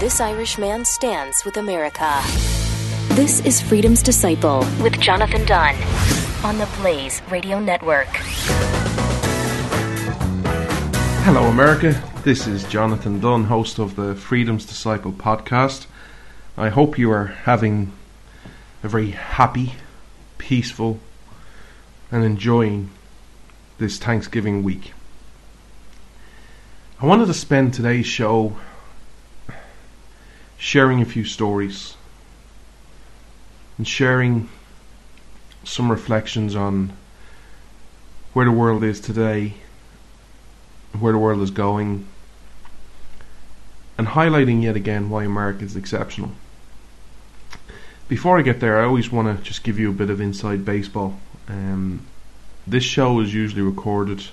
This Irish man stands with America. This is Freedom's Disciple with Jonathan Dunn on the Blaze Radio Network. Hello, America. This is Jonathan Dunn, host of the Freedom's Disciple podcast. I hope you are having a very happy, peaceful, and enjoying this Thanksgiving week. I wanted to spend today's show sharing a few stories and sharing some reflections on where the world is today, where the world is going, and highlighting yet again why America is exceptional. Before I get there, I always want to just give you a bit of inside baseball. Um, this show is usually recorded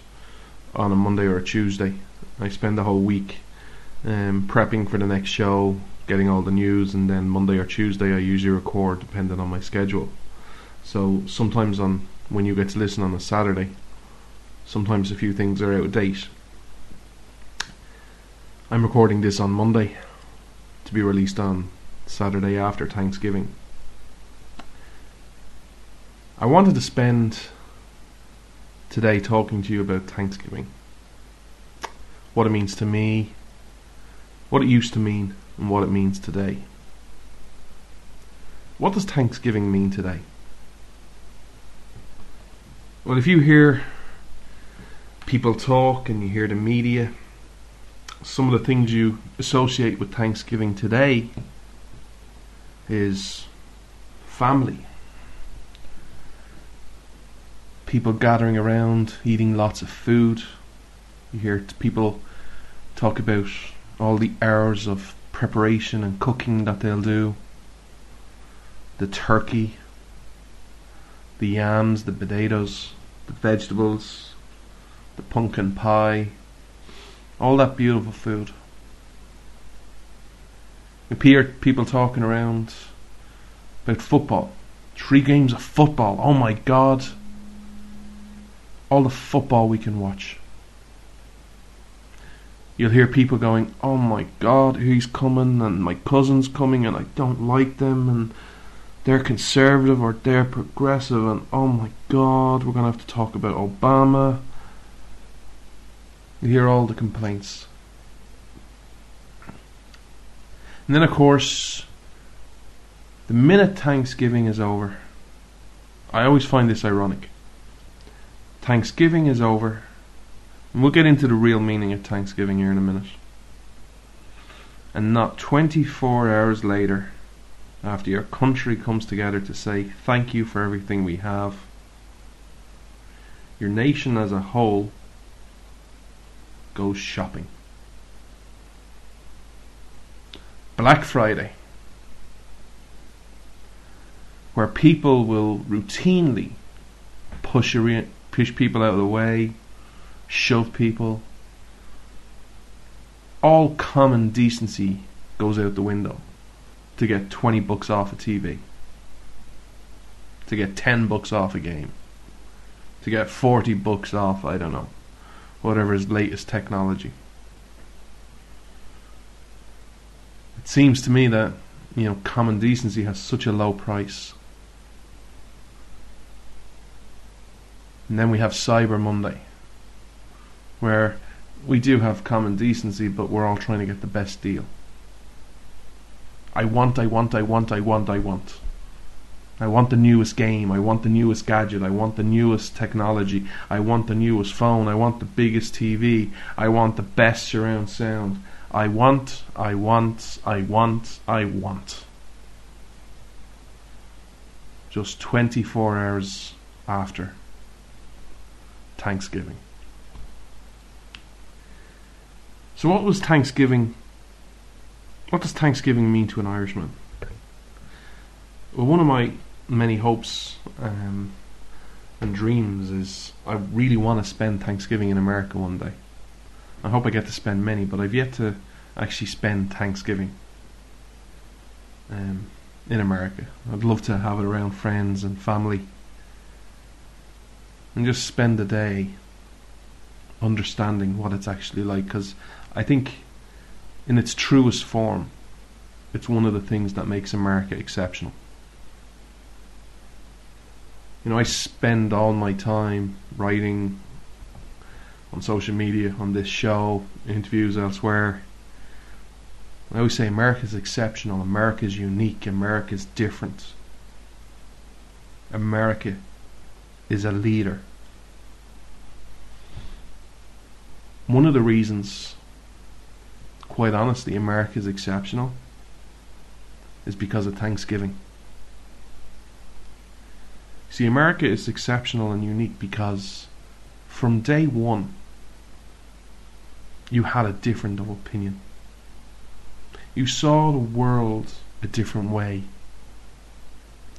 on a Monday or a Tuesday. I spend the whole week um, prepping for the next show, getting all the news, and then Monday or Tuesday I usually record depending on my schedule. So sometimes on when you get to listen on a Saturday, sometimes a few things are out of date. I'm recording this on Monday to be released on Saturday after Thanksgiving. I wanted to spend today talking to you about Thanksgiving. What it means to me, what it used to mean, and what it means today. What does Thanksgiving mean today? Well, if you hear people talk and you hear the media, some of the things you associate with Thanksgiving today is family. People gathering around, eating lots of food. You hear people talk about all the hours of preparation and cooking that they'll do. The turkey, the yams, the potatoes, the vegetables, the pumpkin pie, all that beautiful food. You hear people talking around about football. Three games of football. Oh my god. All the football we can watch. You'll hear people going, Oh my god, he's coming, and my cousin's coming, and I don't like them, and they're conservative or they're progressive, and oh my god, we're to have to talk about Obama. You hear all the complaints. And then, of course, the minute Thanksgiving is over, I always find this ironic. Thanksgiving is over, and we'll get into the real meaning of Thanksgiving here in a minute. And not 24 hours later, after your country comes together to say thank you for everything we have, your nation as a whole goes shopping. Black Friday, where people will routinely push, push people out of the way, shove people. All common decency goes out the window to get 20 bucks off a TV, to get 10 bucks off a game, to get 40 bucks off, I don't know, whatever is latest technology. It seems to me that, you know, common decency has such a low price. And then we have Cyber Monday, where we do have common decency, but we're all trying to get the best deal. I want, I want, I want, I want, I want. I want the newest game. I want the newest gadget. I want the newest technology. I want the newest phone. I want the biggest TV. I want the best surround sound. I want, I want, I want, I want. Just 24 hours after Thanksgiving. So, what was Thanksgiving what does Thanksgiving mean to an Irishman? well, one of my many hopes um, and dreams is I really want to spend Thanksgiving in America one day. I hope I get to spend many, but I've yet to actually spend Thanksgiving um, in America. I'd love to have it around friends and family and just spend the day understanding what it's actually like because I think in its truest form it's one of the things that makes America exceptional. You know, I spend all my time writing on social media, on this show, interviews elsewhere. I always say America's exceptional, America's unique, America's different. America is a leader. One of the reasons, quite honestly, America is exceptional is because of Thanksgiving. See, America is exceptional and unique because from day one, you had a different opinion. You saw the world a different way.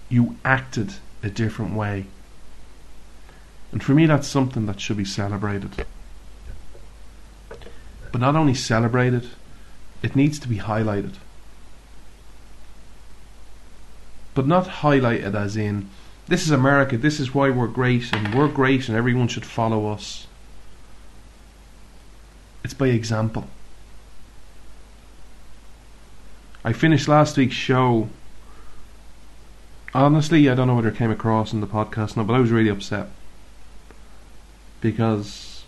You acted a different way. And for me, that's something that should be celebrated. But not only celebrated, it needs to be highlighted. But not highlighted as in, this is America, this is why we're great, and we're great, and everyone should follow us. It's by example. I finished last week's show. Honestly, I don't know whether it came across in the podcast now, but I was really upset. Because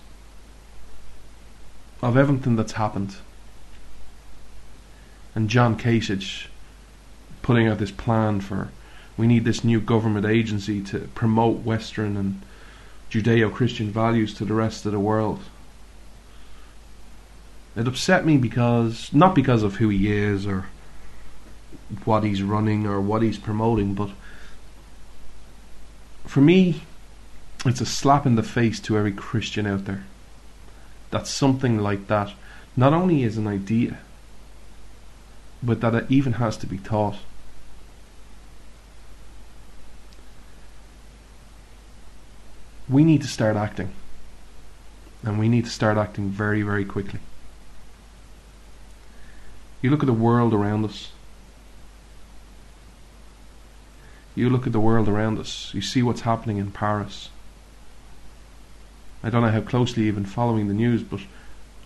of everything that's happened. And John Kasich putting out this plan for we need this new government agency to promote Western and Judeo Christian values to the rest of the world. It upset me because, not because of who he is or what he's running or what he's promoting, but for me, it's a slap in the face to every Christian out there that something like that not only is an idea, but that it even has to be taught. We need to start acting. And we need to start acting very, very quickly. You look at the world around us. You look at the world around us. You see what's happening in Paris. I don't know how closely you've been following the news, but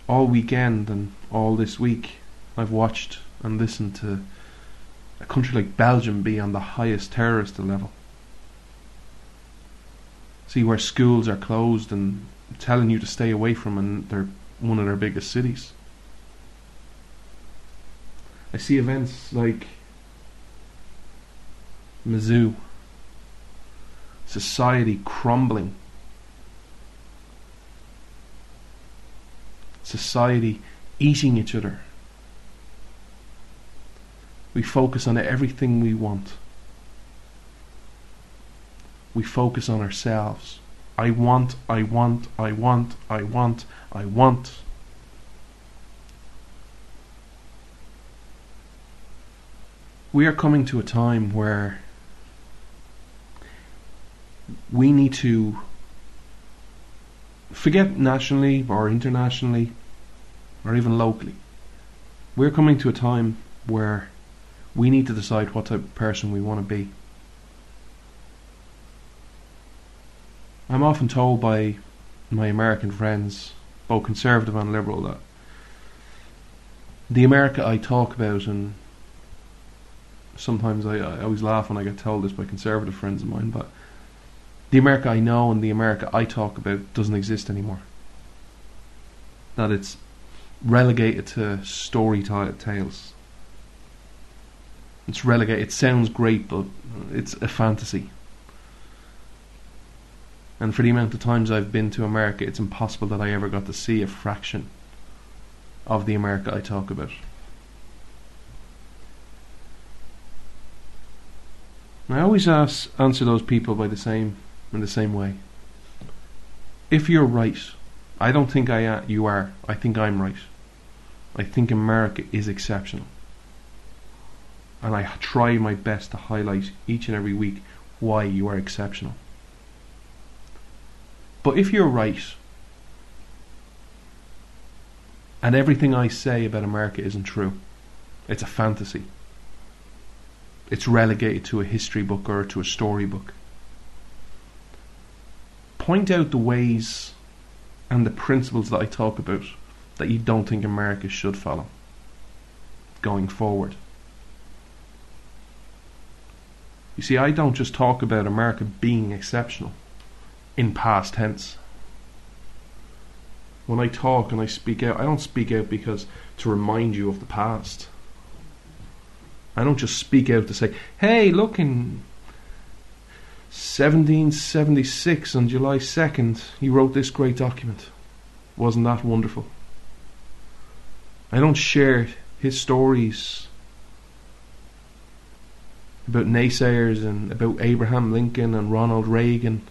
all weekend and all this week, I've watched and listened to a country like Belgium be on the highest terrorist level. See where schools are closed and telling you to stay away from, and they're one of their biggest cities. I see events like Mizzou, society crumbling society eating each other. We focus on everything we want. We focus on ourselves. I want, I want, I want, I want, I want. We are coming to a time where we need to forget nationally or internationally or even locally. We're coming to a time where we need to decide what type of person we want to be. I'm often told by my American friends, both conservative and liberal, that the America I talk about, and sometimes I, I always laugh when I get told this by conservative friends of mine, but the America I know and the America I talk about doesn't exist anymore. That it's relegated to story tales. It's relegated. It sounds great, but it's a fantasy. And for the amount of times I've been to America, it's impossible that I ever got to see a fraction of the America I talk about. I always ask, answer those people by the same in the same way. If you're right, I don't think I you are. I think I'm right. I think America is exceptional. And I try my best to highlight each and every week why you are exceptional. But if you're right, and everything I say about America isn't true, it's a fantasy. It's relegated to a history book or to a storybook. Point out the ways and the principles that I talk about that you don't think America should follow going forward. You see, I don't just talk about America being exceptional in past tense. When I talk and I speak out, I don't speak out because to remind you of the past. I don't just speak out to say, hey, look, in 1776 on July 2nd, he wrote this great document. Wasn't that wonderful? I don't share his stories about naysayers and about Abraham Lincoln and Ronald Reagan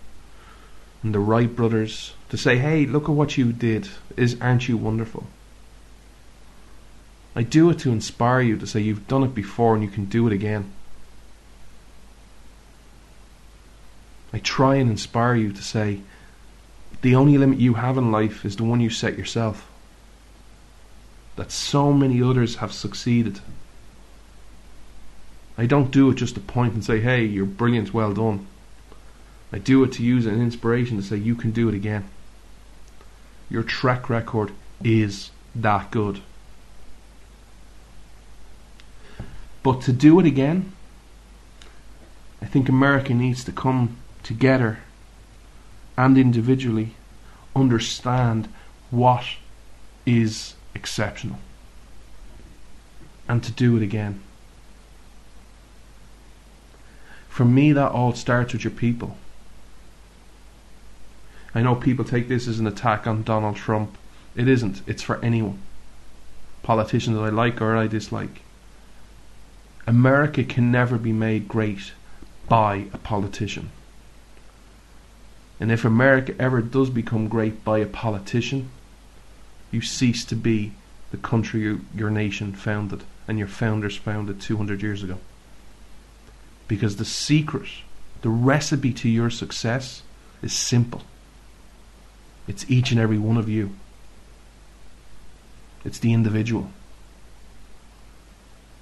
and the Wright brothers to say, hey, look at what you did. Is aren't you wonderful? I do it to inspire you to say you've done it before and you can do it again. I try and inspire you to say the only limit you have in life is the one you set yourself. That so many others have succeeded. I don't do it just to point and say, hey, you're brilliant, well done. I do it to use an inspiration to say, you can do it again. Your track record is that good. But to do it again, I think America needs to come together and individually understand what is exceptional and to do it again. For me, that all starts with your people. I know people take this as an attack on Donald Trump. It isn't, it's for anyone. Politicians that I like or I dislike. America can never be made great by a politician. And if America ever does become great by a politician, you cease to be the country you, your nation founded and your founders founded 200 years ago. Because the secret, the recipe to your success is simple. It's each and every one of you. It's the individual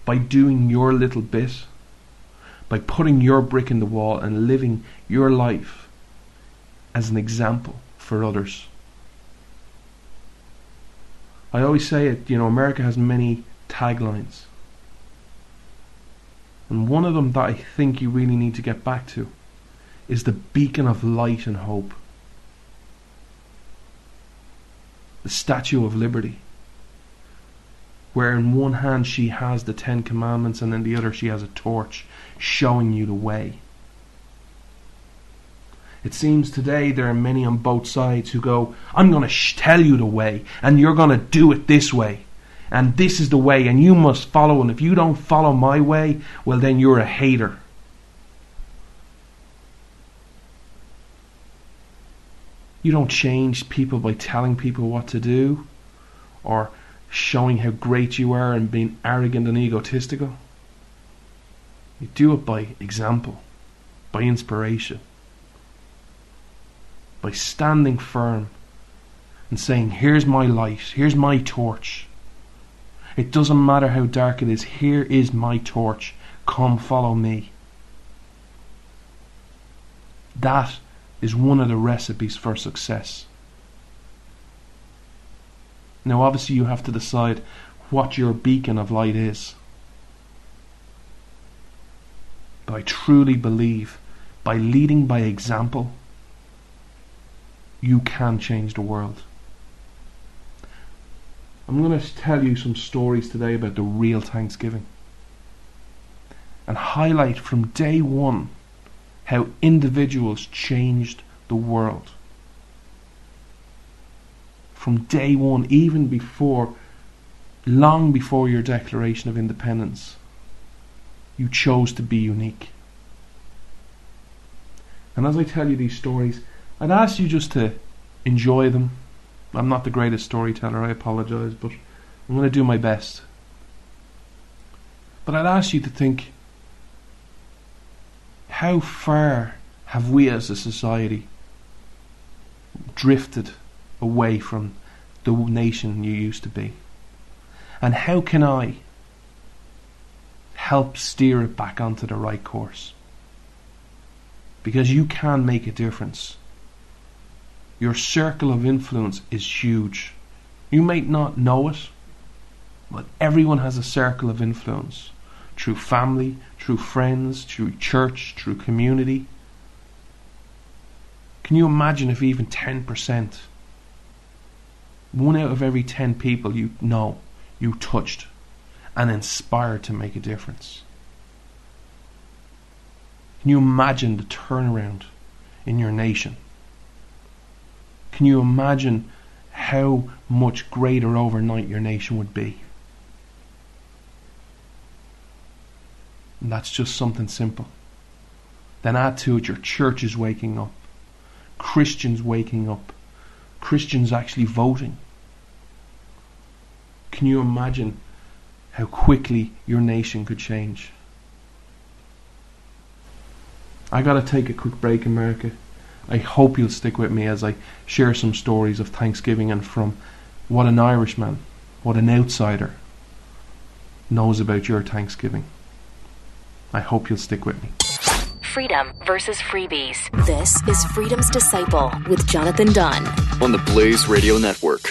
by doing your little bit, by putting your brick in the wall and living your life as an example for others. I always say it, you know, America has many taglines. And one of them that I think you really need to get back to is the beacon of light and hope. The Statue of Liberty where in one hand she has the Ten Commandments and in the other she has a torch showing you the way. It seems today there are many on both sides who go, I'm going to sh- tell you the way, and you're going to do it this way. And this is the way, and you must follow. And if you don't follow my way, well, then you're a hater. You don't change people by telling people what to do or showing how great you are and being arrogant and egotistical. You do it by example, by inspiration, by standing firm and saying, Here's my light, here's my torch. It doesn't matter how dark it is, here is my torch. Come follow me. That is one of the recipes for success. Now, obviously, you have to decide what your beacon of light is. But I truly believe by leading by example, you can change the world. I'm going to tell you some stories today about the real Thanksgiving and highlight from day one how individuals changed the world from day one, even before, long before your Declaration of Independence, you chose to be unique. And as I tell you these stories, I'd ask you just to enjoy them. I'm not the greatest storyteller, I apologise, but I'm going to do my best. But I'd ask you to think how far have we as a society drifted away from the nation you used to be? And how can I help steer it back onto the right course? Because you can make a difference. Your circle of influence is huge. You might not know it, but everyone has a circle of influence through family, through friends, through church, through community. Can you imagine if even 10%, one out of every 10 people you know, you touched and inspired to make a difference? Can you imagine the turnaround in your nation? Can you imagine how much greater overnight your nation would be? And that's just something simple. Then add to it your church is waking up, Christians waking up, Christians actually voting. Can you imagine how quickly your nation could change? I gotta take a quick break, America. I hope you'll stick with me as I share some stories of Thanksgiving and from what an Irishman, what an outsider knows about your Thanksgiving. I hope you'll stick with me. Freedom versus freebies. This is Freedom's Disciple with Jonathan Dunn on the Blaze Radio Network.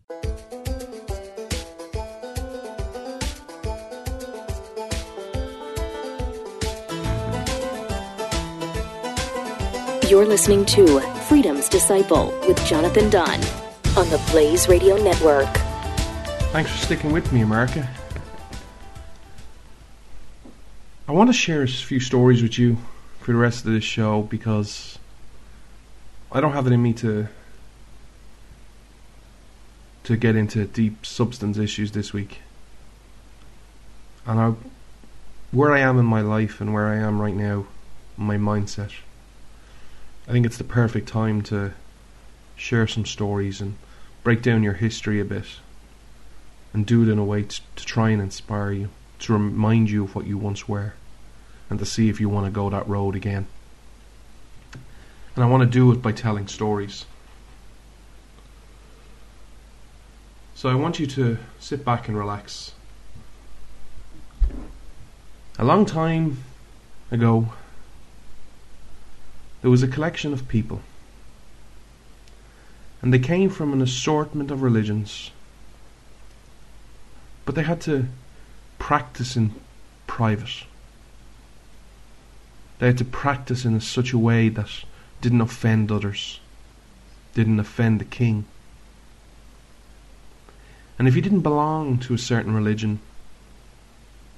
You're listening to Freedom's Disciple with Jonathan Dunn on the Blaze Radio Network. Thanks for sticking with me, America. I want to share a few stories with you for the rest of this show because I don't have it in me to to get into deep substance issues this week. And I, where I am in my life and where I am right now, my mindset. I think it's the perfect time to share some stories and break down your history a bit and do it in a way to, to try and inspire you, to remind you of what you once were, and to see if you want to go that road again. And I want to do it by telling stories. So I want you to sit back and relax. A long time ago, there was a collection of people, and they came from an assortment of religions, but they had to practice in private. They had to practice in such a way that didn't offend others, didn't offend the king. And if you didn't belong to a certain religion,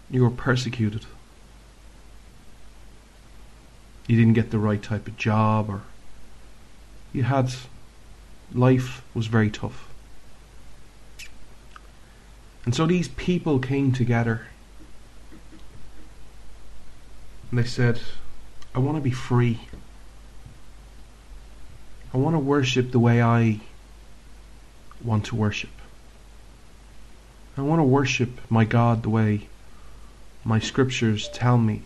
you were persecuted you didn't get the right type of job or you had life was very tough. And so these people came together and they said, I want to be free. I want to worship the way I want to worship. I want to worship my God the way my scriptures tell me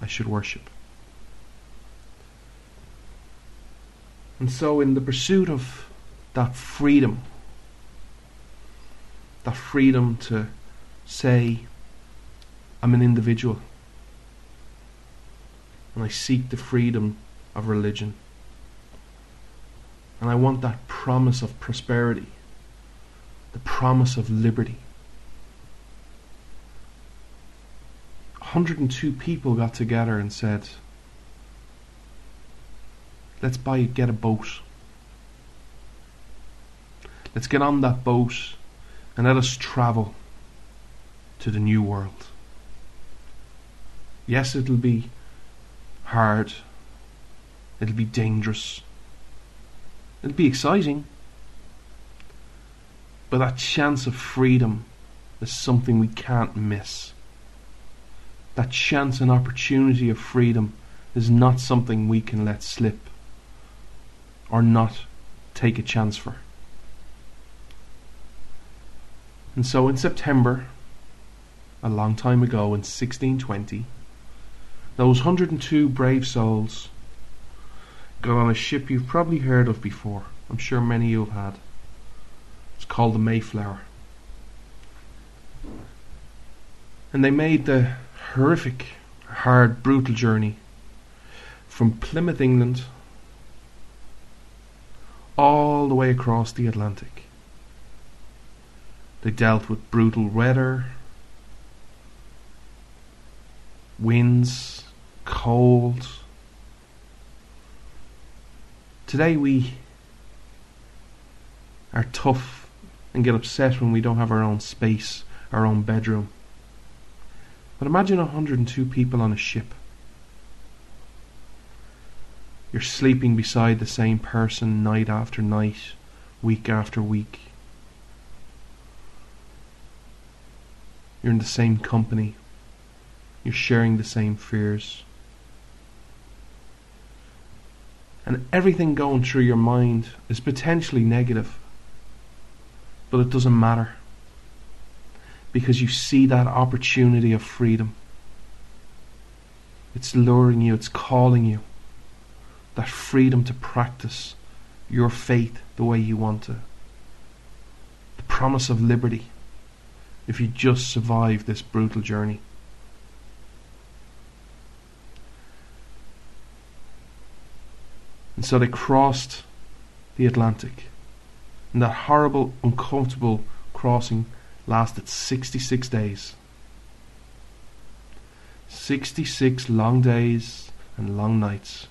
I should worship. And so, in the pursuit of that freedom, that freedom to say, I'm an individual, and I seek the freedom of religion, and I want that promise of prosperity, the promise of liberty. 102 people got together and said, Let's buy get a boat. Let's get on that boat and let us travel to the new world. Yes, it'll be hard. It'll be dangerous. It'll be exciting. But that chance of freedom is something we can't miss. That chance and opportunity of freedom is not something we can let slip or not take a chance for. And so in September, a long time ago in 1620, those 102 brave souls got on a ship you've probably heard of before. I'm sure many of you have had. It's called the Mayflower. And they made the horrific, hard, brutal journey from Plymouth, England, all the way across the Atlantic. They dealt with brutal weather, winds, cold. Today we are tough and get upset when we don't have our own space, our own bedroom. But imagine 102 people on a ship. You're sleeping beside the same person night after night, week after week. You're in the same company. You're sharing the same fears. And everything going through your mind is potentially negative. But it doesn't matter. Because you see that opportunity of freedom. It's luring you, it's calling you. That freedom to practice your faith the way you want to. The promise of liberty if you just survive this brutal journey. And so they crossed the Atlantic. And that horrible, uncomfortable crossing lasted 66 days. 66 long days and long nights.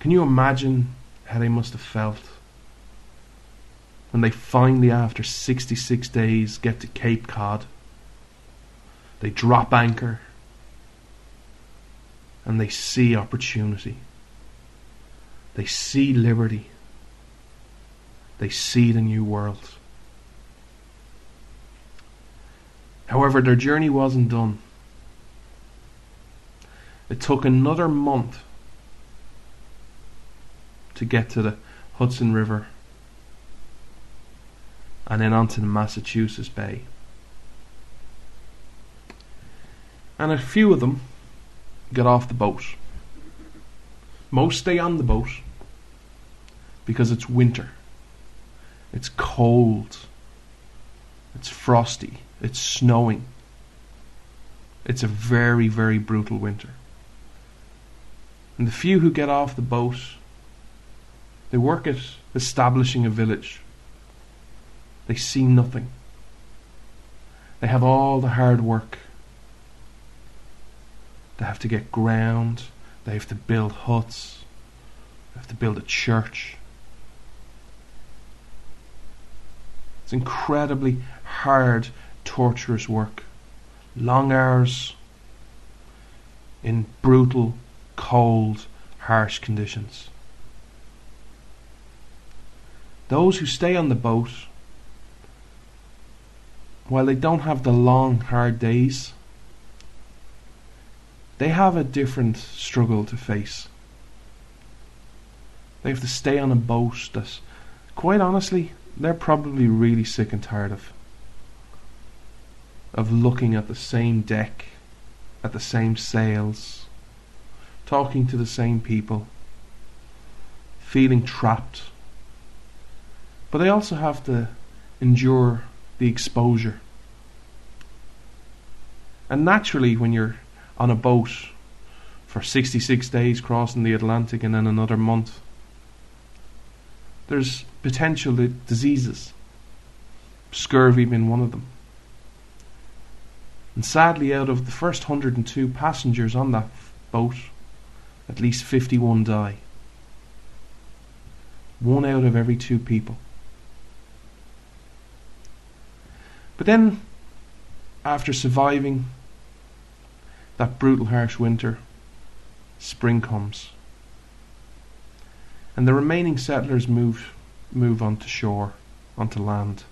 Can you imagine how they must have felt when they finally, after 66 days, get to Cape Cod? They drop anchor and they see opportunity. They see liberty. They see the new world. However, their journey wasn't done. It took another month to get to the Hudson River and then onto the Massachusetts Bay. And a few of them get off the boat. Most stay on the boat because it's winter. It's cold. It's frosty. It's snowing. It's a very, very brutal winter. And the few who get off the boat, they work at establishing a village. They see nothing. They have all the hard work they have to get ground. They have to build huts. They have to build a church. It's incredibly hard, torturous work. Long hours in brutal, cold, harsh conditions. Those who stay on the boat, while they don't have the long, hard days, they have a different struggle to face. They have to stay on a boat that, quite honestly, they're probably really sick and tired of. Of looking at the same deck, at the same sails, talking to the same people, feeling trapped. But they also have to endure the exposure. And naturally, when you're on a boat for 66 days crossing the Atlantic and then another month. There's potential diseases, scurvy being one of them. And sadly, out of the first 102 passengers on that boat, at least 51 die. One out of every two people. But then, after surviving that brutal, harsh winter, spring comes. And the remaining settlers move, move onto shore, onto land.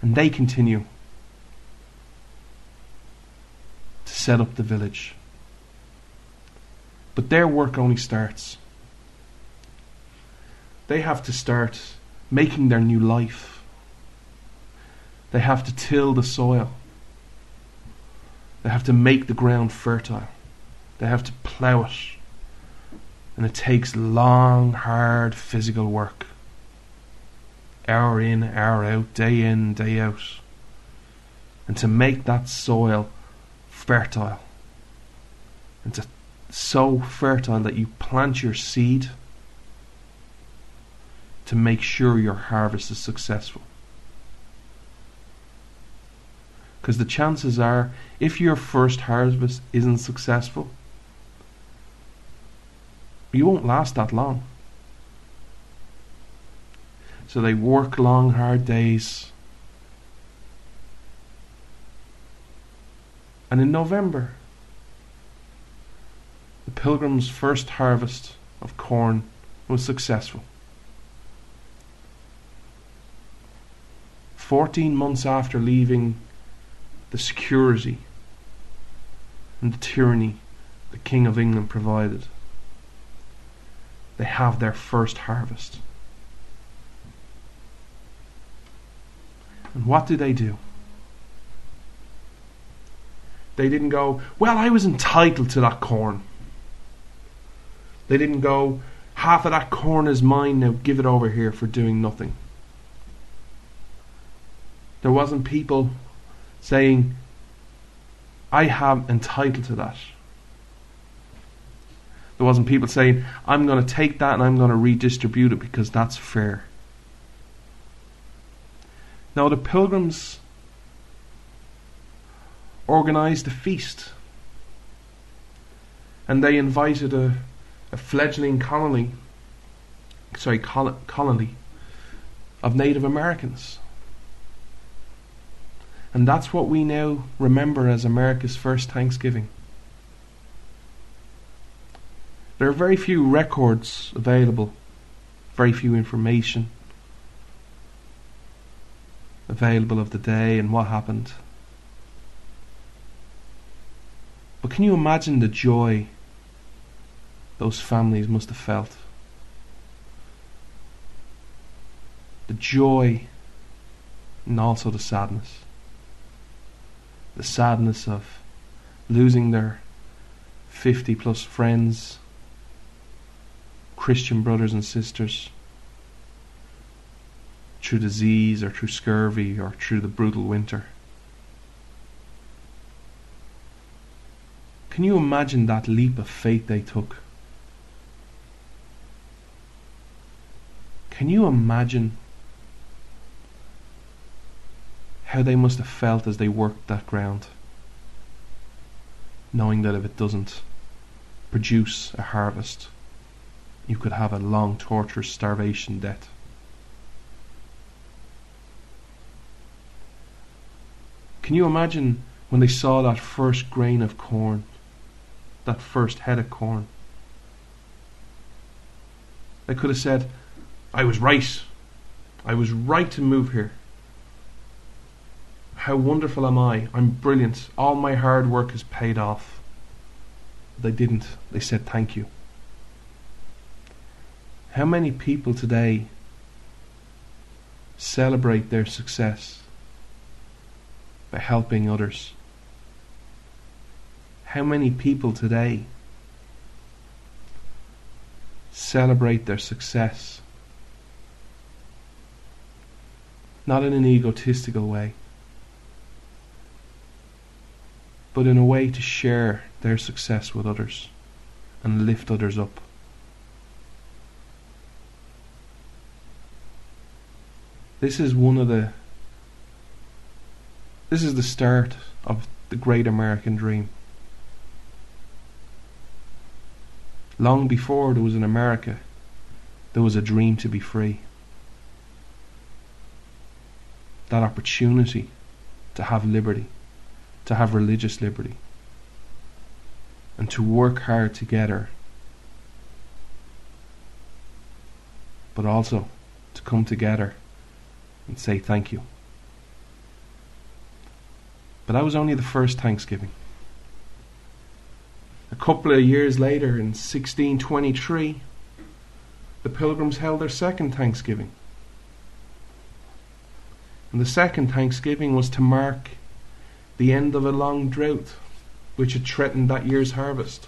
And they continue to set up the village. But their work only starts. They have to start making their new life. They have to till the soil. They have to make the ground fertile. They have to plough it. And it takes long, hard physical work. Hour in, hour out, day in, day out. And to make that soil fertile. And to so fertile that you plant your seed to make sure your harvest is successful. Because the chances are, if your first harvest isn't successful, you won't last that long. So they work long, hard days. And in November, the pilgrims' first harvest of corn was successful. Fourteen months after leaving the security and the tyranny the King of England provided, they have their first harvest. And what do they do? They didn't go, Well, I was entitled to that corn. They didn't go, Half of that corn is mine, now give it over here for doing nothing. There wasn't people saying, I have entitled to that. There wasn't people saying, I'm going to take that and I'm going to redistribute it because that's fair. Now, the pilgrims organized a feast and they invited a, a fledgling colony, sorry, col- colony of Native Americans. And that's what we now remember as America's first Thanksgiving. There are very few records available, very few information available of the day and what happened. But can you imagine the joy those families must have felt? The joy and also the sadness the sadness of losing their 50 plus friends, Christian brothers and sisters, through disease or through scurvy or through the brutal winter. Can you imagine that leap of faith they took? Can you imagine how they must have felt as they worked that ground, knowing that if it doesn't produce a harvest, you could have a long, torturous starvation death. Can you imagine when they saw that first grain of corn, that first head of corn? They could have said, I was right. I was right to move here. How wonderful am I? I'm brilliant. All my hard work is paid off. They didn't. They said thank you. How many people today celebrate their success by helping others? How many people today celebrate their success not in an egotistical way, but in a way to share their success with others and lift others up. This is one of the this is the start of the great American dream. Long before there was an America, there was a dream to be free. That opportunity to have liberty, to have religious liberty, and to work hard together, but also to come together and say thank you. But that was only the first Thanksgiving. A couple of years later, in 1623, the Pilgrims held their second Thanksgiving. And the second Thanksgiving was to mark the end of a long drought which had threatened that year's harvest.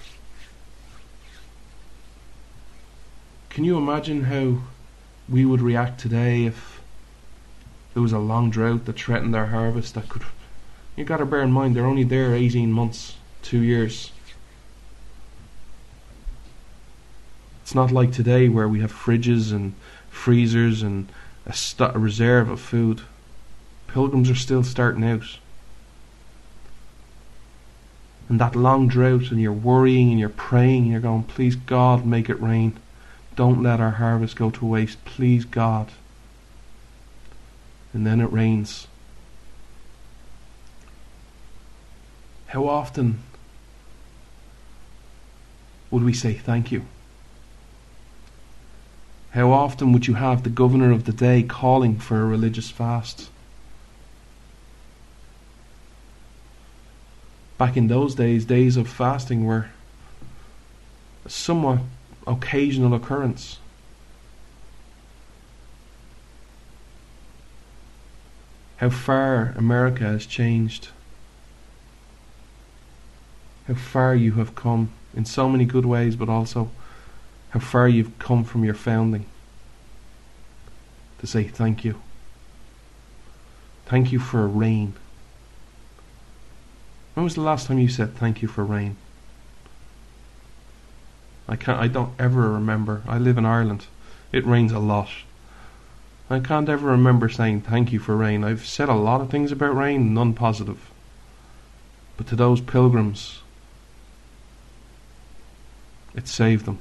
Can you imagine how we would react today if there was a long drought that threatened our harvest that could you gotta bear in mind they're only there 18 months, two years. It's not like today where we have fridges and freezers and a, st- a reserve of food. Pilgrims are still starting out. And that long drought, and you're worrying and you're praying, and you're going, Please God, make it rain. Don't let our harvest go to waste. Please God. And then it rains. How often would we say thank you? How often would you have the governor of the day calling for a religious fast? Back in those days, days of fasting were a somewhat occasional occurrence. How far America has changed. How far you have come in so many good ways, but also how far you've come from your founding to say thank you. Thank you for a rain. When was the last time you said thank you for rain? I can't I don't ever remember. I live in Ireland. It rains a lot. I can't ever remember saying thank you for rain. I've said a lot of things about rain, none positive. But to those pilgrims, it saved them.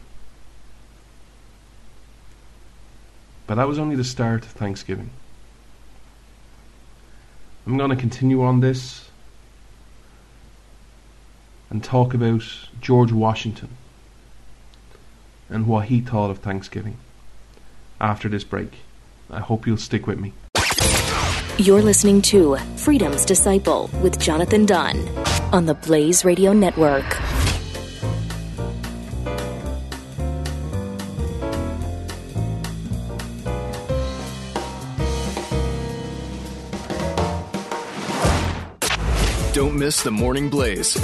But that was only the start of Thanksgiving. I'm going to continue on this and talk about George Washington and what he thought of Thanksgiving after this break. I hope you'll stick with me. You're listening to Freedom's Disciple with Jonathan Dunn on the Blaze Radio Network. Miss the Morning Blaze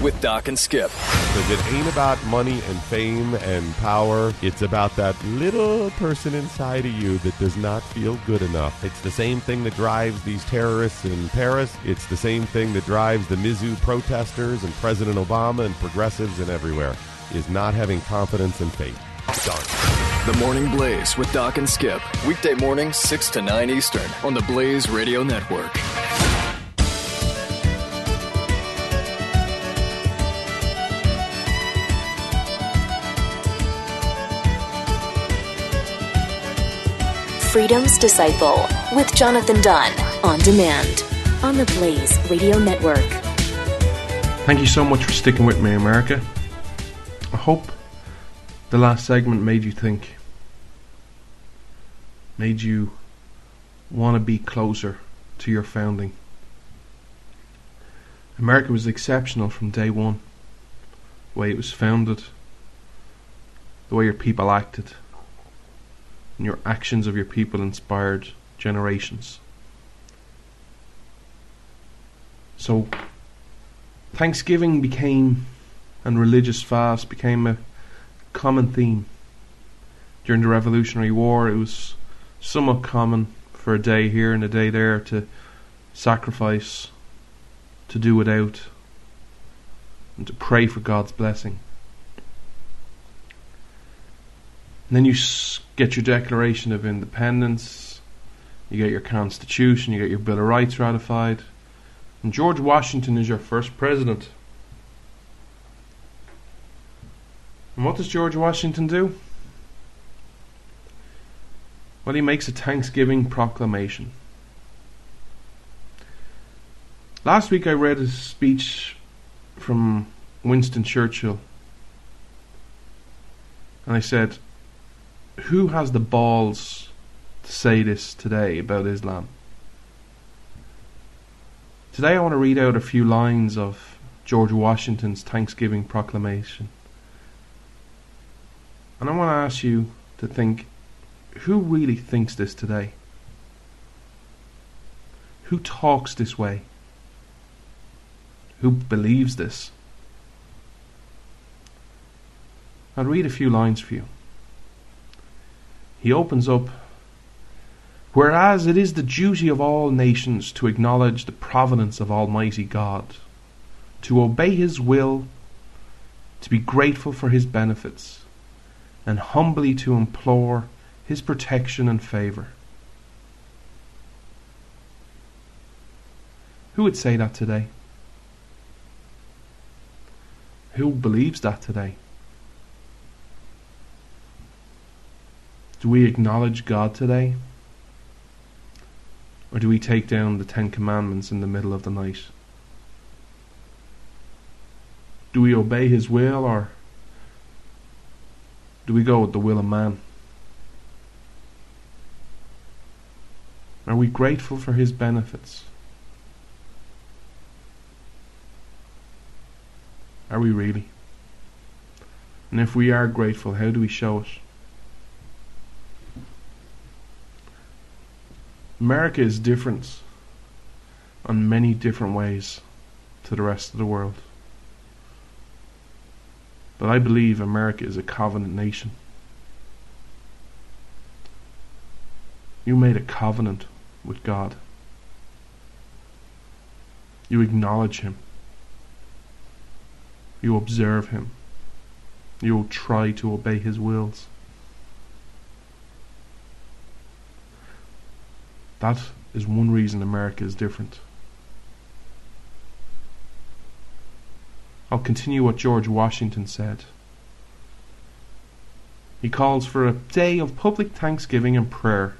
with Doc and Skip. Because it ain't about money and fame and power. It's about that little person inside of you that does not feel good enough. It's the same thing that drives these terrorists in Paris. It's the same thing that drives the Mizzou protesters and President Obama and progressives and everywhere. Is not having confidence and faith. Done. The Morning Blaze with Doc and Skip. Weekday morning, 6 to 9 Eastern on the Blaze Radio Network. Freedom's Disciple with Jonathan Dunn on demand on the Blaze Radio Network. Thank you so much for sticking with me, America. I hope the last segment made you think, made you want to be closer to your founding. America was exceptional from day one. The way it was founded, the way your people acted, and your actions of your people inspired generations. So, Thanksgiving became, and religious fast became a common theme. During the Revolutionary War, it was somewhat common for a day here and a day there to sacrifice, to do without, and to pray for God's blessing. And then you get your Declaration of Independence, you get your Constitution, you get your Bill of Rights ratified, and George Washington is your first president. And what does George Washington do? Well, he makes a Thanksgiving proclamation. Last week I read a speech from Winston Churchill. And I said, Who has the balls to say this today about Islam? Today I want to read out a few lines of George Washington's Thanksgiving proclamation. And I want to ask you to think who really thinks this today? Who talks this way? Who believes this? I'll read a few lines for you. He opens up Whereas it is the duty of all nations to acknowledge the providence of Almighty God, to obey His will, to be grateful for His benefits, and humbly to implore His protection and favour. Who would say that today? Who believes that today? Do we acknowledge God today? Or do we take down the Ten Commandments in the middle of the night? Do we obey His will or do we go with the will of man? Are we grateful for His benefits? Are we really? And if we are grateful, how do we show it? America is different on many different ways to the rest of the world. But I believe America is a covenant nation. You made a covenant with God. You acknowledge Him. You observe Him. You will try to obey His wills. That is one reason America is different. I'll continue what George Washington said. He calls for a day of public thanksgiving and prayer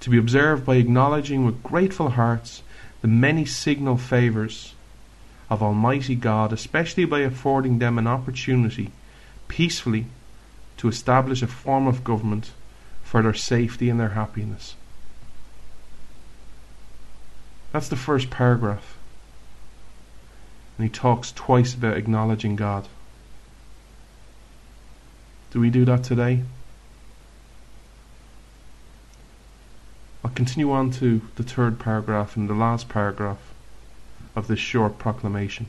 to be observed by acknowledging with grateful hearts the many signal favours of Almighty God, especially by affording them an opportunity peacefully to establish a form of government for their safety and their happiness. That's the first paragraph. And he talks twice about acknowledging God. Do we do that today? I'll continue on to the third paragraph and the last paragraph of this short proclamation.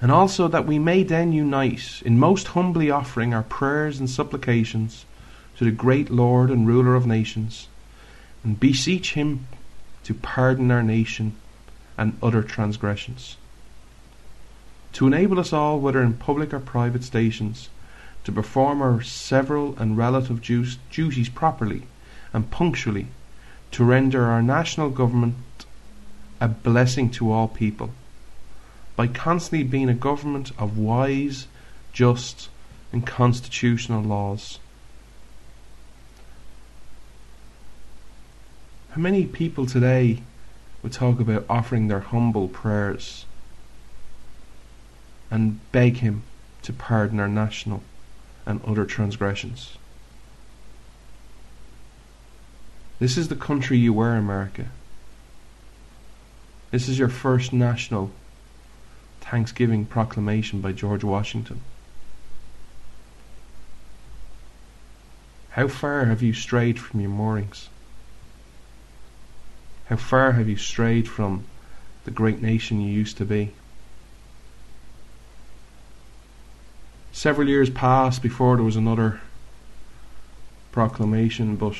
And also that we may then unite in most humbly offering our prayers and supplications to the great Lord and ruler of nations, and beseech him to pardon our nation and other transgressions. To enable us all, whether in public or private stations, to perform our several and relative duties properly and punctually, to render our national government a blessing to all people, by constantly being a government of wise, just, and constitutional laws. How many people today would talk about offering their humble prayers and beg Him to pardon our national and other transgressions? This is the country you were, America. This is your first national Thanksgiving proclamation by George Washington. How far have you strayed from your moorings? How far have you strayed from the great nation you used to be? Several years passed before there was another proclamation, but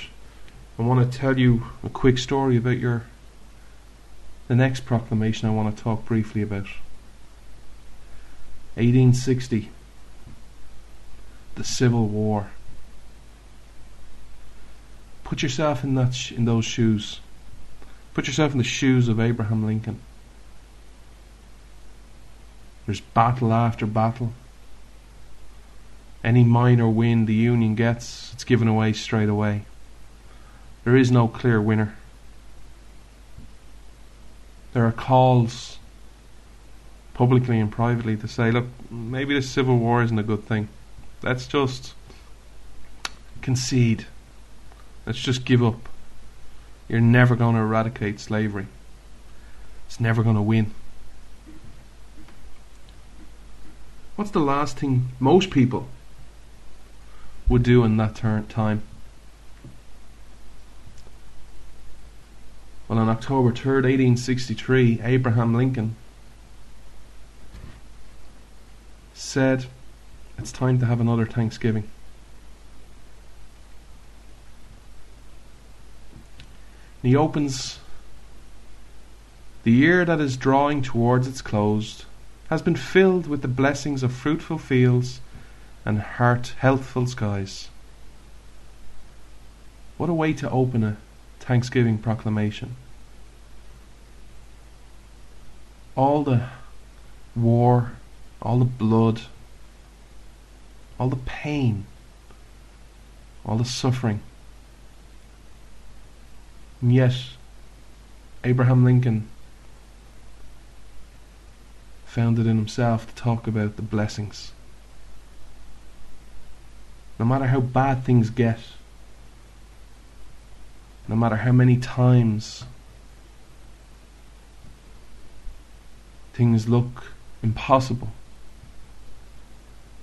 I want to tell you a quick story about your the next proclamation I want to talk briefly about. 1860 the Civil War. Put yourself in that sh- in those shoes. Put yourself in the shoes of Abraham Lincoln. There's battle after battle. Any minor win the Union gets, it's given away straight away. There is no clear winner. There are calls, publicly and privately, to say, look, maybe the Civil War isn't a good thing. Let's just concede. Let's just give up. You're never going to eradicate slavery. It's never going to win. What's the last thing most people would do in that time? Well, on October 3rd, 1863, Abraham Lincoln said, It's time to have another Thanksgiving. And he opens the year that is drawing towards its close has been filled with the blessings of fruitful fields and heart healthful skies. What a way to open a Thanksgiving proclamation. All the war, all the blood, all the pain, all the suffering. And yet, Abraham Lincoln found it in himself to talk about the blessings. No matter how bad things get, no matter how many times things look impossible,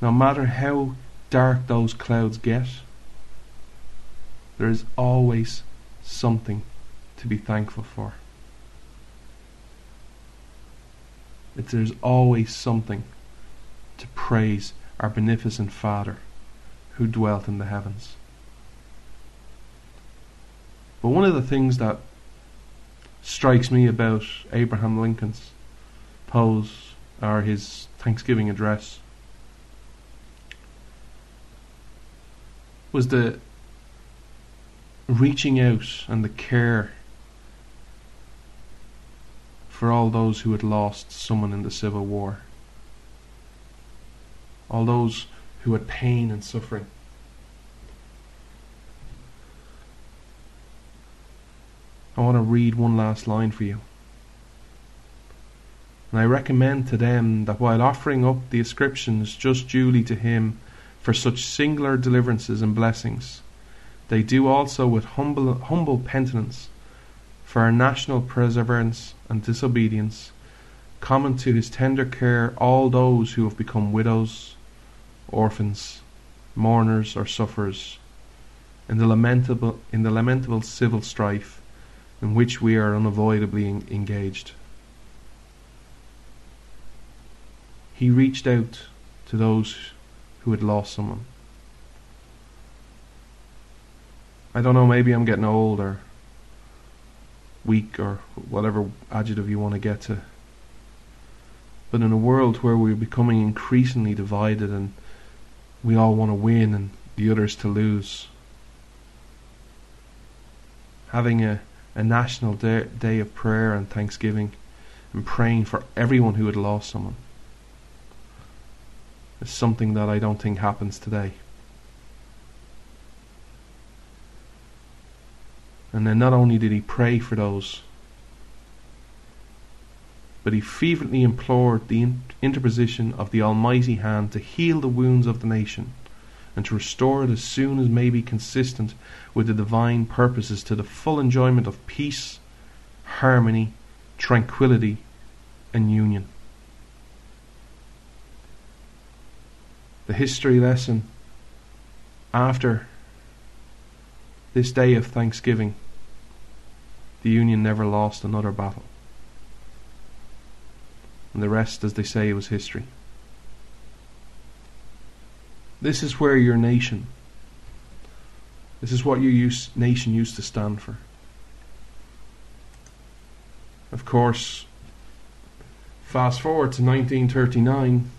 no matter how dark those clouds get, there is always something to be thankful for. that there's always something to praise our beneficent Father who dwelt in the heavens. But one of the things that strikes me about Abraham Lincoln's pose or his Thanksgiving address was the reaching out and the care for all those who had lost someone in the Civil War, all those who had pain and suffering. I want to read one last line for you. And I recommend to them that while offering up the ascriptions just duly to Him for such singular deliverances and blessings, they do also with humble, humble penitence for our national perseverance and disobedience, common to his tender care all those who have become widows, orphans, mourners, or sufferers, in the lamentable, in the lamentable civil strife in which we are unavoidably engaged. He reached out to those who had lost someone. I don't know, maybe I'm getting older weak or whatever adjective you want to get to. But in a world where we're becoming increasingly divided and we all want to win and the others to lose, having a, a national day, day of prayer and thanksgiving and praying for everyone who had lost someone is something that I don't think happens today. And then not only did he pray for those, but he fervently implored the interposition of the Almighty hand to heal the wounds of the nation and to restore it as soon as may be consistent with the divine purposes to the full enjoyment of peace, harmony, tranquility, and union. The history lesson after this day of thanksgiving the Union never lost another battle. And the rest, as they say, was history. This is where your nation, this is what your nation used to stand for. Of course, fast forward to 1939,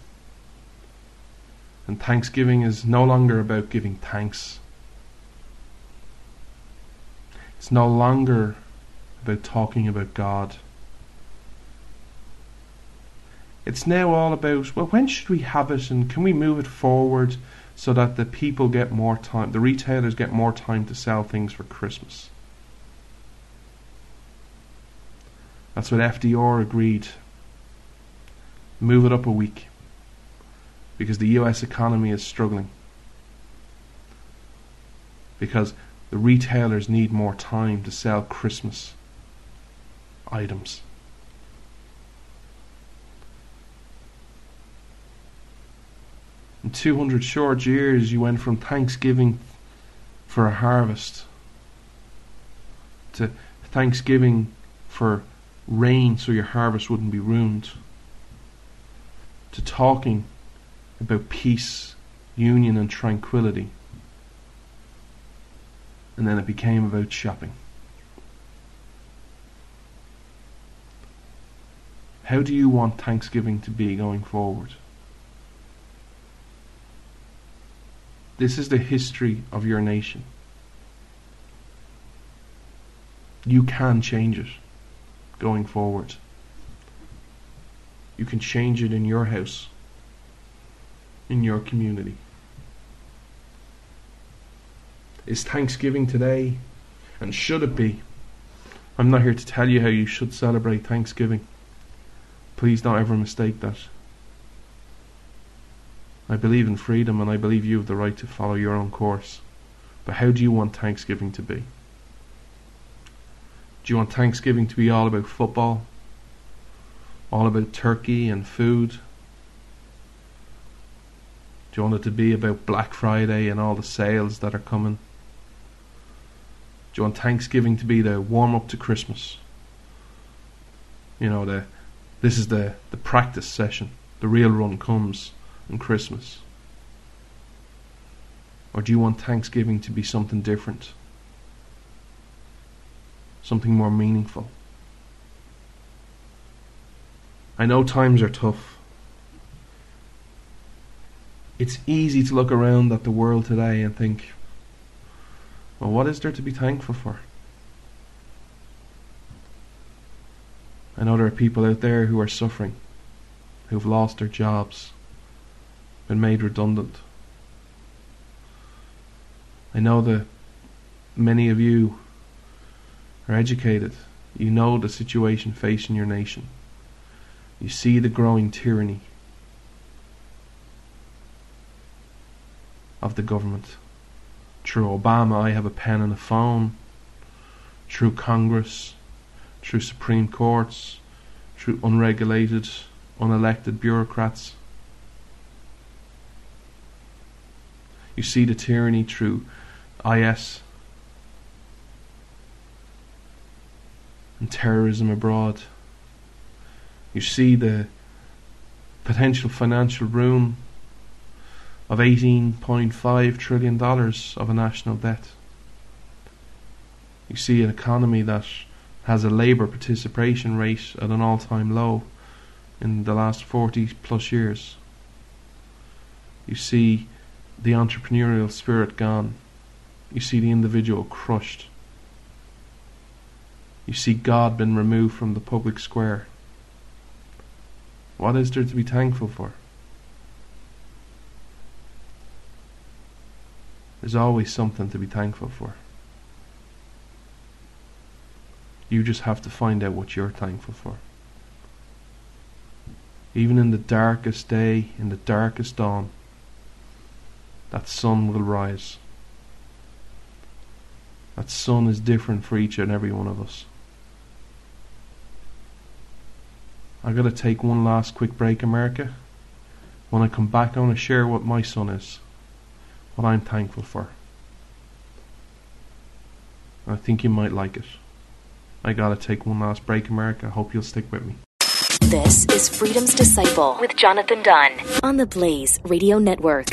and Thanksgiving is no longer about giving thanks. It's no longer about talking about God. It's now all about, well, when should we have it and can we move it forward so that the people get more time, the retailers get more time to sell things for Christmas. That's what FDR agreed. Move it up a week because the US economy is struggling. Because the retailers need more time to sell Christmas items. In 200 short years, you went from Thanksgiving for a harvest to Thanksgiving for rain so your harvest wouldn't be ruined, to talking about peace, union, and tranquility. And then it became about shopping. How do you want Thanksgiving to be going forward? This is the history of your nation. You can change it going forward. You can change it in your house, in your community. Is Thanksgiving today? And should it be? I'm not here to tell you how you should celebrate Thanksgiving. Please don't ever mistake that. I believe in freedom and I believe you have the right to follow your own course. But how do you want Thanksgiving to be? Do you want Thanksgiving to be all about football? All about turkey and food? Do you want it to be about Black Friday and all the sales that are coming? Do you want Thanksgiving to be the warm up to Christmas? You know, the this is the, the practice session. The real run comes and Christmas? Or do you want Thanksgiving to be something different? Something more meaningful? I know times are tough. It's easy to look around at the world today and think, well, what is there to be thankful for? I know there are people out there who are suffering, who've lost their jobs, been made redundant. I know that many of you are educated. You know the situation facing your nation. You see the growing tyranny of the government. Through Obama, I have a pen and a phone. Through Congress, through Supreme Courts, through unregulated, unelected bureaucrats. You see the tyranny through IS and terrorism abroad. You see the potential financial ruin of $18.5 trillion of a national debt. You see an economy that has a labour participation rate at an all time low in the last 40 plus years. You see the entrepreneurial spirit gone. You see the individual crushed. You see God been removed from the public square. What is there to be thankful for? There's always something to be thankful for. You just have to find out what you're thankful for. Even in the darkest day, in the darkest dawn, that sun will rise. That sun is different for each and every one of us. I gotta take one last quick break, America. When I come back, I want to share what my sun is, what I'm thankful for. I think you might like it. I gotta take one last break, America. I hope you'll stick with me. This is Freedom's Disciple with Jonathan Dunn on the Blaze Radio Network.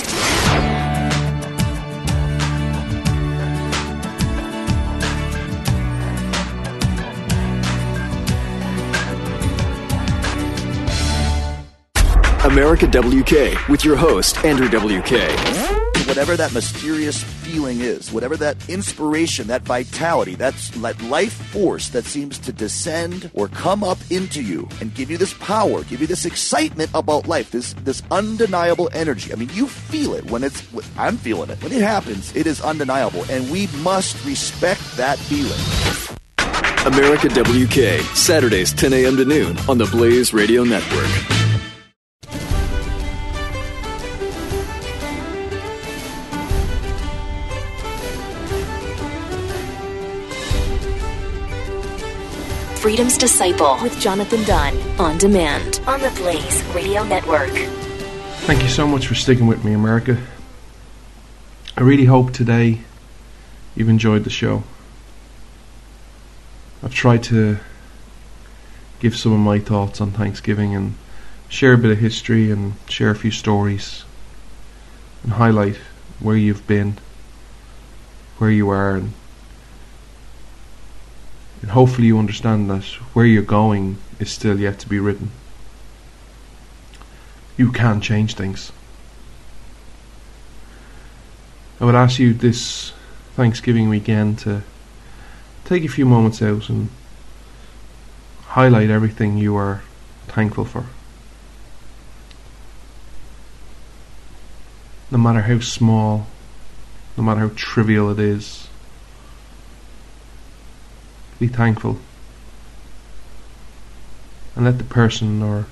America WK with your host, Andrew WK. Whatever that mysterious feeling is, whatever that inspiration, that vitality, that's that life force that seems to descend or come up into you and give you this power, give you this excitement about life, this this undeniable energy. I mean, you feel it when it's I'm feeling it. When it happens, it is undeniable and we must respect that feeling. America WK, Saturdays 10 a.m. to noon on the Blaze Radio Network. Freedom's Disciple with Jonathan Dunn on demand on the Blaze Radio Network. Thank you so much for sticking with me, America. I really hope today you've enjoyed the show. I've tried to give some of my thoughts on Thanksgiving and share a bit of history and share a few stories and highlight where you've been, where you are, and, and hopefully you understand that where you're going is still yet to be written. You can change things. I would ask you this Thanksgiving weekend to take a few moments out and highlight everything you are thankful for. No matter how small, no matter how trivial it is, be thankful. And let the person or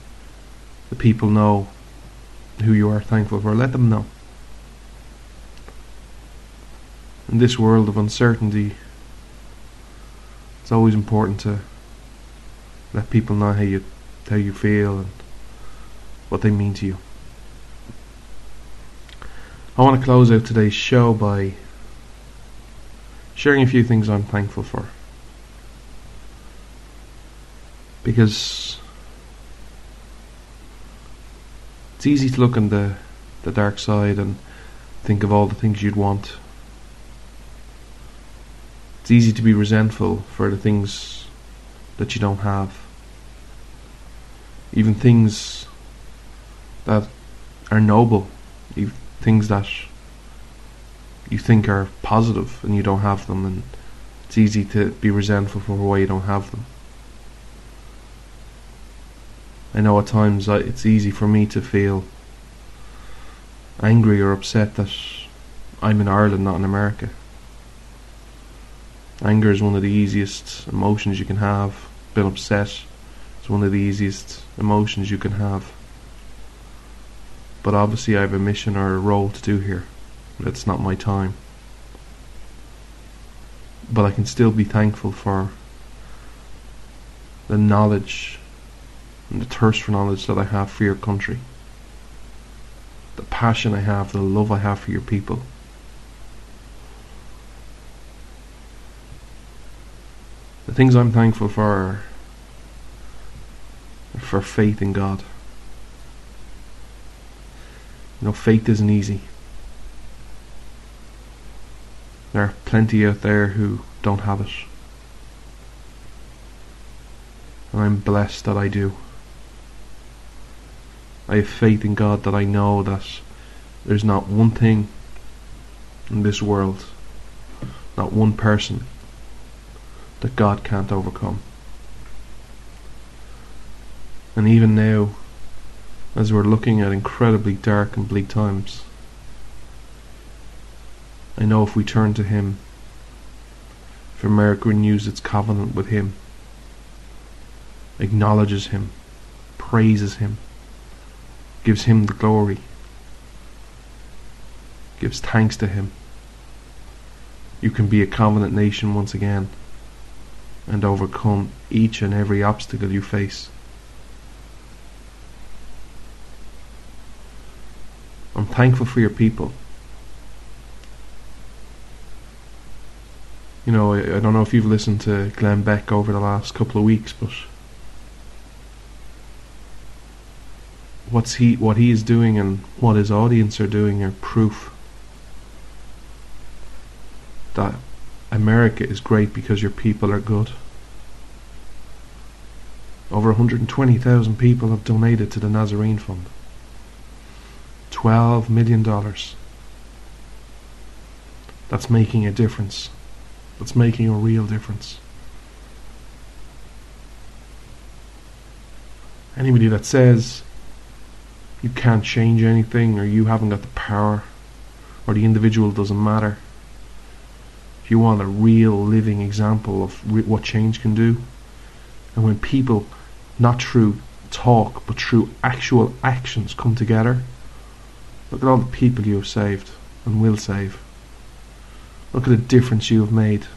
the people know who you are thankful for. Let them know. In this world of uncertainty, it's always important to let people know how you how you feel and what they mean to you. I want to close out today's show by sharing a few things I'm thankful for. Because it's easy to look on the the dark side and think of all the things you'd want it's easy to be resentful for the things that you don't have. Even things that are noble, even things that you think are positive and you don't have them, and it's easy to be resentful for why you don't have them. I know at times it's easy for me to feel angry or upset that I'm in Ireland, not in America. Anger is one of the easiest emotions you can have. Being upset is one of the easiest emotions you can have. But obviously, I have a mission or a role to do here. It's not my time. But I can still be thankful for the knowledge and the thirst for knowledge that I have for your country. The passion I have, the love I have for your people. The things I'm thankful for are for faith in God. You know, faith isn't easy. There are plenty out there who don't have it. And I'm blessed that I do. I have faith in God that I know that there's not one thing in this world, not one person that God can't overcome. And even now, as we're looking at incredibly dark and bleak times, I know if we turn to Him, if America renews its covenant with Him, acknowledges Him, praises Him, gives Him the glory, gives thanks to Him, you can be a covenant nation once again and overcome each and every obstacle you face. I'm thankful for your people. You know, I, I, don't know if you've listened to Glenn Beck over the last couple of weeks, but what's he what he is doing and what his audience are doing are proof that America is great because your people are good. Over 120,000 people have donated to the Nazarene Fund. $12 million. that's making a difference, that's making a real difference. Anybody that says you can't change anything or you haven't got the power or the individual doesn't matter, if you want a real living example of re- what change can do, and when people, not through talk but through actual actions, come together, look at all the people you have saved and will save. Look at the difference you have made.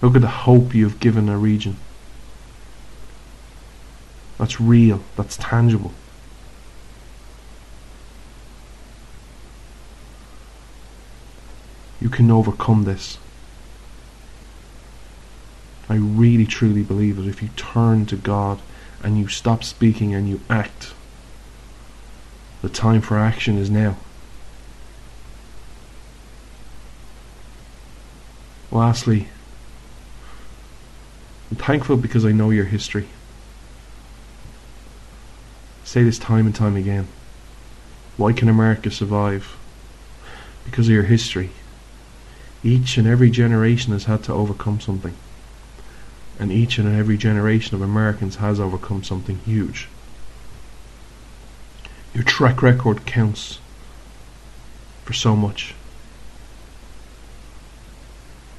Look at the hope you have given a region. That's real, that's tangible. You can overcome this. I really truly believe it. If you turn to God and you stop speaking and you act, the time for action is now. Lastly, I'm thankful because I know your history. Say this time and time again. Why can America survive? Because of your history. Each and every generation has had to overcome something. And each and every generation of Americans has overcome something huge. Your track record counts for so much.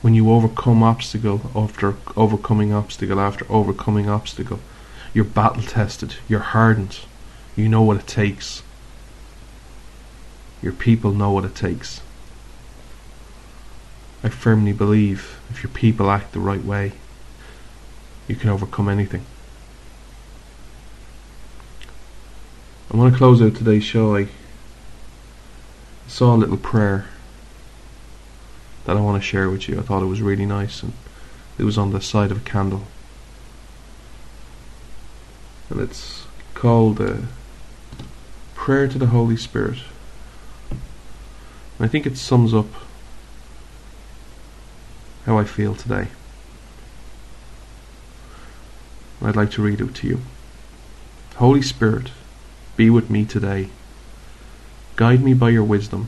When you overcome obstacle after overcoming obstacle after overcoming obstacle, you're battle tested, you're hardened, you know what it takes. Your people know what it takes. I firmly believe if your people act the right way, you can overcome anything. I want to close out today's show. I saw a little prayer that I want to share with you. I thought it was really nice and it was on the side of a candle. And it's called uh, Prayer to the Holy Spirit. And I think it sums up how I feel today. I'd like to read it to you. Holy Spirit, be with me today. Guide me by your wisdom.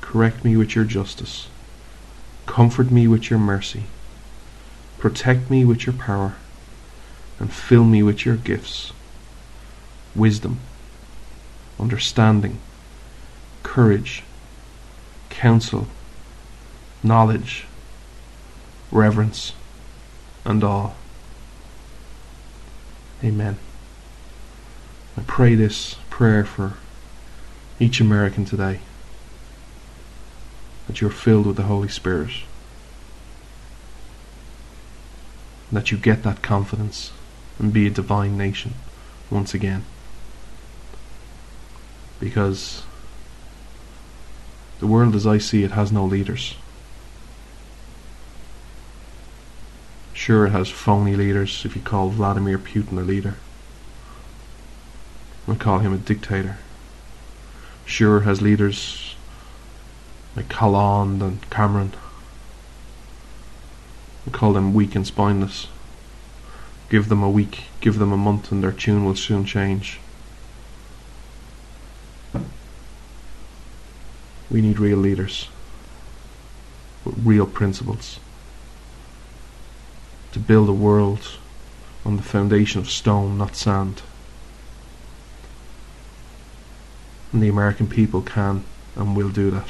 Correct me with your justice. Comfort me with your mercy. Protect me with your power. And fill me with your gifts wisdom, understanding, courage, counsel, knowledge, reverence, and awe. Amen. I pray this prayer for each American today that you're filled with the Holy Spirit, that you get that confidence and be a divine nation once again. Because the world as I see it has no leaders. Sure, it has phony leaders if you call Vladimir Putin a leader. I call him a dictator. Sure, it has leaders like Hollande and Cameron. We call them weak and spineless. Give them a week, give them a month, and their tune will soon change. We need real leaders with real principles to build a world on the foundation of stone, not sand. And the American people can and will do that.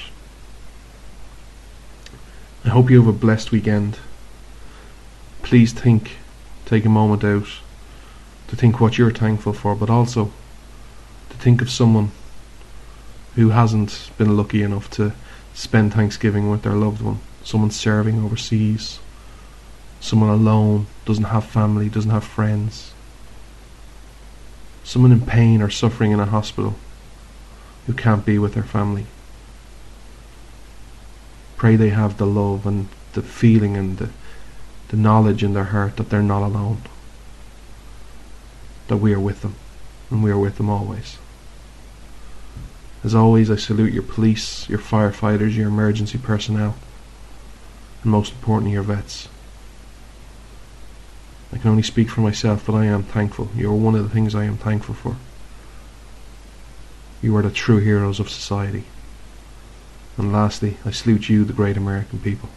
I hope you have a blessed weekend. Please think, take a moment out to think what you're thankful for, but also to think of someone who hasn't been lucky enough to spend Thanksgiving with their loved one, someone serving overseas someone alone, doesn't have family, doesn't have friends, someone in pain or suffering in a hospital who can't be with their family. Pray they have the love and the feeling and the, the knowledge in their heart that they're not alone, that we are with them, and we are with them always. As always, I salute your police, your firefighters, your emergency personnel, and most importantly, your vets. I can only speak for myself, but I am thankful. You are one of the things I am thankful for. You are the true heroes of society. And lastly, I salute you, the great American people.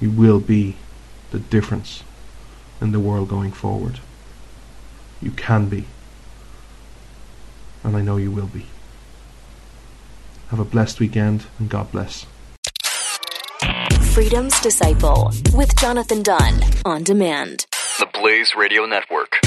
You will be the difference in the world going forward. You can be. And I know you will be. Have a blessed weekend and God bless. Freedom's Disciple with Jonathan Dunn on demand. The Blaze Radio Network.